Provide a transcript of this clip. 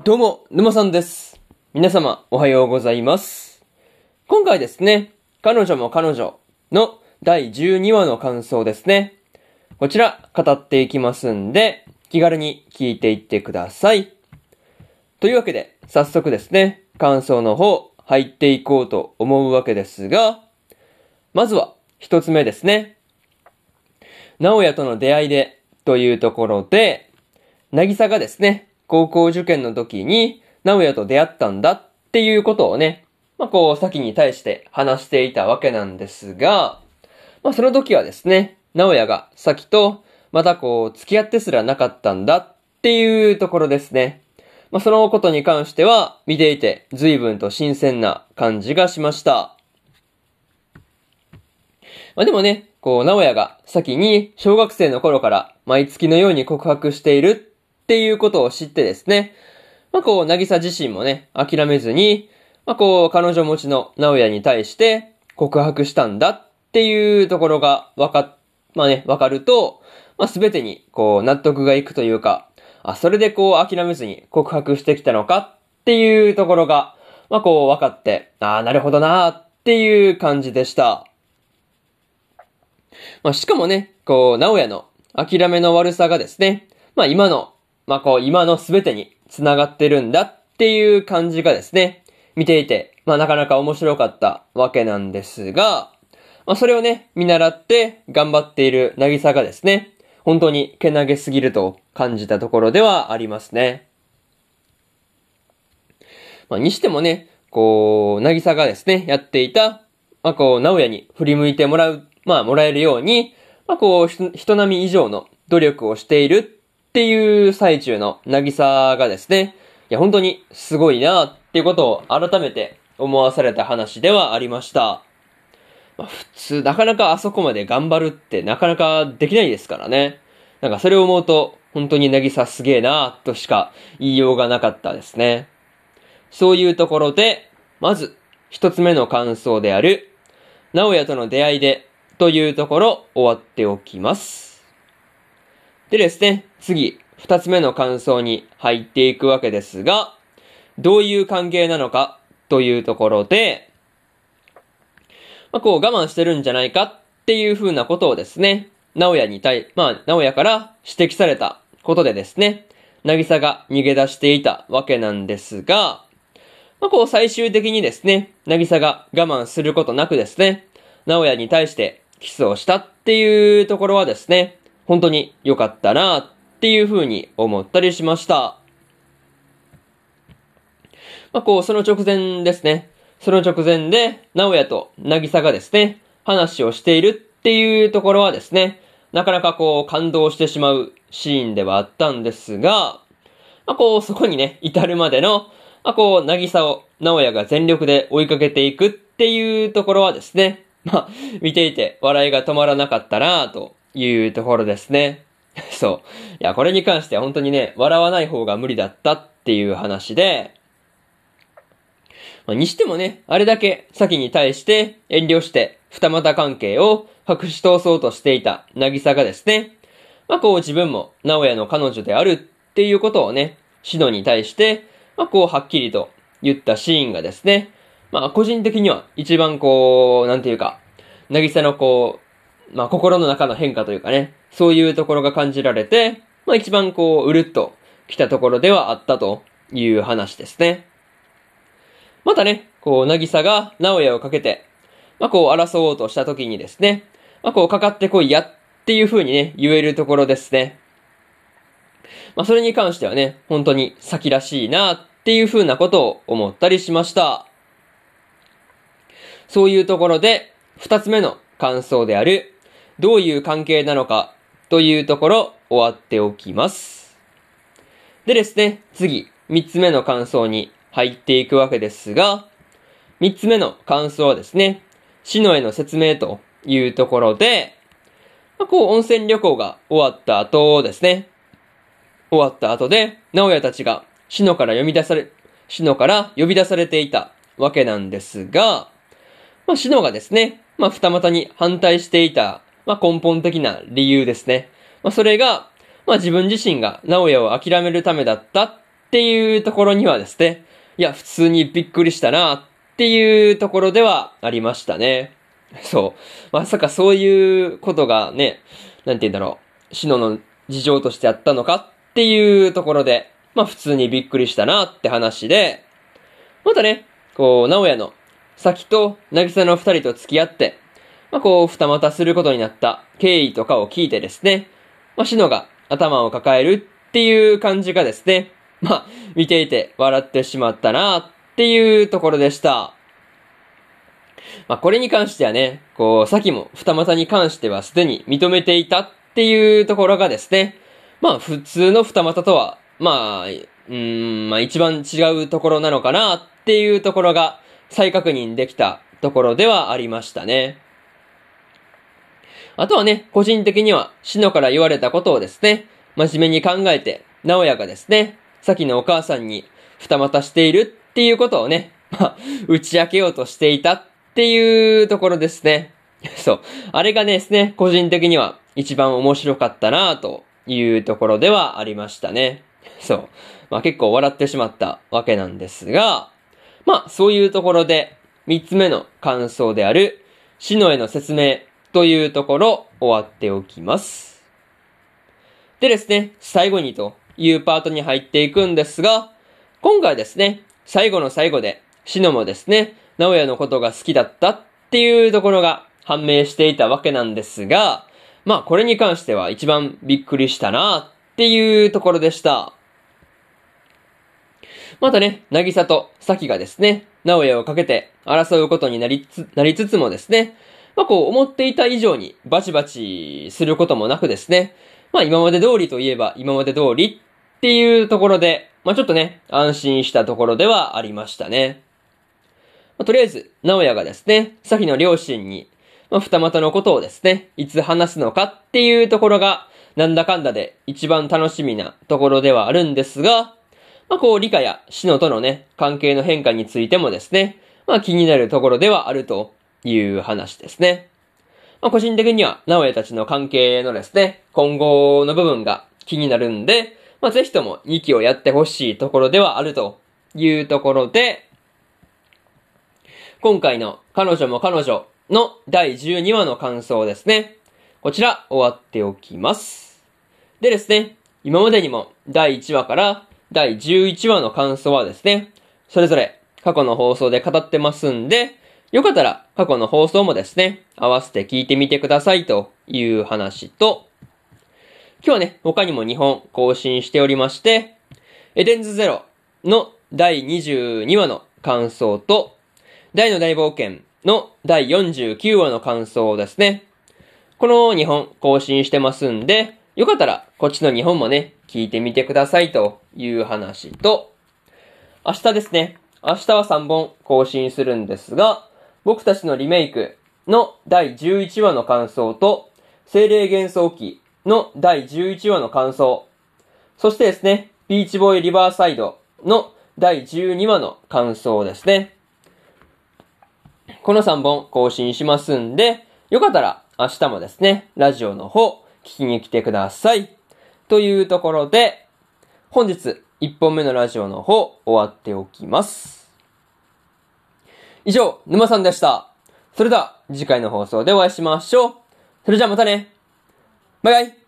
どうも、沼さんです。皆様、おはようございます。今回ですね、彼女も彼女の第12話の感想ですね。こちら、語っていきますんで、気軽に聞いていってください。というわけで、早速ですね、感想の方、入っていこうと思うわけですが、まずは、一つ目ですね。直哉との出会いで、というところで、なぎさがですね、高校受験の時に、直哉と出会ったんだっていうことをね、まあ、こう、先に対して話していたわけなんですが、まあ、その時はですね、直哉が先と、またこう、付き合ってすらなかったんだっていうところですね。まあ、そのことに関しては、見ていて随分と新鮮な感じがしました。まあ、でもね、こう、直哉が先に小学生の頃から毎月のように告白しているっていうことを知ってですね、まあ、こう、なぎさ自身もね、諦めずに、まあ、こう、彼女持ちの直哉に対して告白したんだっていうところがわか、まあね、わかると、まあ、すべてに、こう、納得がいくというか、あ、それでこう、諦めずに告白してきたのかっていうところが、まあ、こう、分かって、ああ、なるほどなーっていう感じでした。まあ、しかもね、こう、直哉の諦めの悪さがですね、まあ、今の、まあ、こう、今の全てに繋がってるんだっていう感じがですね、見ていて、まあ、なかなか面白かったわけなんですが、まあ、それをね、見習って頑張っているなぎさがですね、本当にけなげすぎると感じたところではありますね。まあ、にしてもね、こう、なぎさがですね、やっていた、まあ、こう、直哉に振り向いてもらう、まあ、もらえるように、まあ、こう、人人並み以上の努力をしているっていう最中のなぎさがですね、いや、本当にすごいなっていうことを改めて思わされた話ではありました。まあ、普通、なかなかあそこまで頑張るってなかなかできないですからね。なんかそれを思うと、本当になぎさすげえなとしか言いようがなかったですね。そういうところで、まず、一つ目の感想である、直哉との出会いで、というところ、終わっておきます。でですね、次、二つ目の感想に入っていくわけですが、どういう関係なのか、というところで、まあ、こう我慢してるんじゃないかっていう風なことをですね、直哉に対、まあ、直哉から指摘されたことでですね、なぎさが逃げ出していたわけなんですが、まあ、こう最終的にですね、なぎさが我慢することなくですね、直哉に対してキスをしたっていうところはですね、本当に良かったなっていう風に思ったりしました。まあ、こう、その直前ですね。その直前で、直哉と渚がですね、話をしているっていうところはですね、なかなかこう、感動してしまうシーンではあったんですが、まあ、こう、そこにね、至るまでの、まあ、こう、渚を直哉が全力で追いかけていくっていうところはですね、まあ、見ていて笑いが止まらなかったなというところですね。そう。いや、これに関しては本当にね、笑わない方が無理だったっていう話で、まあにしてもね、あれだけ先に対して遠慮して二股関係を隠し通そうとしていた渚がですね、まあこう自分も直哉の彼女であるっていうことをね、シノに対して、まあこうはっきりと言ったシーンがですね、まあ個人的には一番こう、なんていうか、渚のこう、まあ心の中の変化というかね、そういうところが感じられて、まあ一番こう、うるっと来たところではあったという話ですね。またね、こう、なぎさが直哉をかけて、まあ、こう、争おうとした時にですね、まあ、こう、かかってこいやっていう風にね、言えるところですね。まあ、それに関してはね、本当に先らしいなっていう風なことを思ったりしました。そういうところで、二つ目の感想である、どういう関係なのかというところ、終わっておきます。でですね、次、三つ目の感想に入っていくわけですが、三つ目の感想はですね、シノへの説明というところで、まあ、こう温泉旅行が終わった後ですね、終わった後で、直哉たちがシノから読み出され、シノから呼び出されていたわけなんですが、まあ、シノがですね、まあ、二股に反対していた、まあ、根本的な理由ですね。まあ、それが、まあ、自分自身が直哉を諦めるためだったっていうところにはですね、いや、普通にびっくりしたなっていうところではありましたね。そう。まさかそういうことがね、なんて言うんだろう、シノの事情としてあったのかっていうところで、まあ普通にびっくりしたなって話で、またね、こう、直哉の、先と渚の二人と付き合って、まあこう、二股することになった経緯とかを聞いてですね、まあシノが頭を抱えるっていう感じがですね、まあ、見ていて笑ってしまったなっていうところでした。まあ、これに関してはね、こう、さっきも二股に関してはすでに認めていたっていうところがですね、まあ、普通の二股とは、まあ、うん、まあ一番違うところなのかなっていうところが再確認できたところではありましたね。あとはね、個人的には、シノから言われたことをですね、真面目に考えて、直哉がですね、先のお母さんに二股しているっていうことをね、まあ、打ち明けようとしていたっていうところですね。そう。あれがですね、個人的には一番面白かったなというところではありましたね。そう。まあ結構笑ってしまったわけなんですが、まあそういうところで三つ目の感想である、死のへの説明というところ終わっておきます。でですね、最後にというパートに入っていくんですが、今回ですね、最後の最後で、シノもですね、直哉のことが好きだったっていうところが判明していたわけなんですが、まあこれに関しては一番びっくりしたなっていうところでした。またね、なぎさとさきがですね、直哉をかけて争うことになりつ、なりつつもですね、まあこう思っていた以上にバチバチすることもなくですね、まあ今まで通りといえば今まで通りっていうところで、まあちょっとね、安心したところではありましたね。まあ、とりあえず、直哉がですね、さきの両親に、まあ二股のことをですね、いつ話すのかっていうところが、なんだかんだで一番楽しみなところではあるんですが、まあこう、理科や死のとのね、関係の変化についてもですね、まあ気になるところではあるという話ですね。まあ個人的には、直江たちの関係のですね、今後の部分が気になるんで、まあぜひとも2期をやってほしいところではあるというところで、今回の彼女も彼女の第12話の感想ですね。こちら終わっておきます。でですね、今までにも第1話から第11話の感想はですね、それぞれ過去の放送で語ってますんで、よかったら過去の放送もですね、合わせて聞いてみてくださいという話と、今日はね、他にも2本更新しておりまして、エデンズゼロの第22話の感想と、大の大冒険の第49話の感想ですね。この2本更新してますんで、よかったらこっちの2本もね、聞いてみてくださいという話と、明日ですね、明日は3本更新するんですが、僕たちのリメイクの第11話の感想と、精霊幻想記の第11話の感想、そしてですね、ビーチボーイリバーサイドの第12話の感想ですね。この3本更新しますんで、よかったら明日もですね、ラジオの方聞きに来てください。というところで、本日1本目のラジオの方終わっておきます。以上、沼さんでした。それでは次回の放送でお会いしましょう。それじゃあまたね。バイバイ。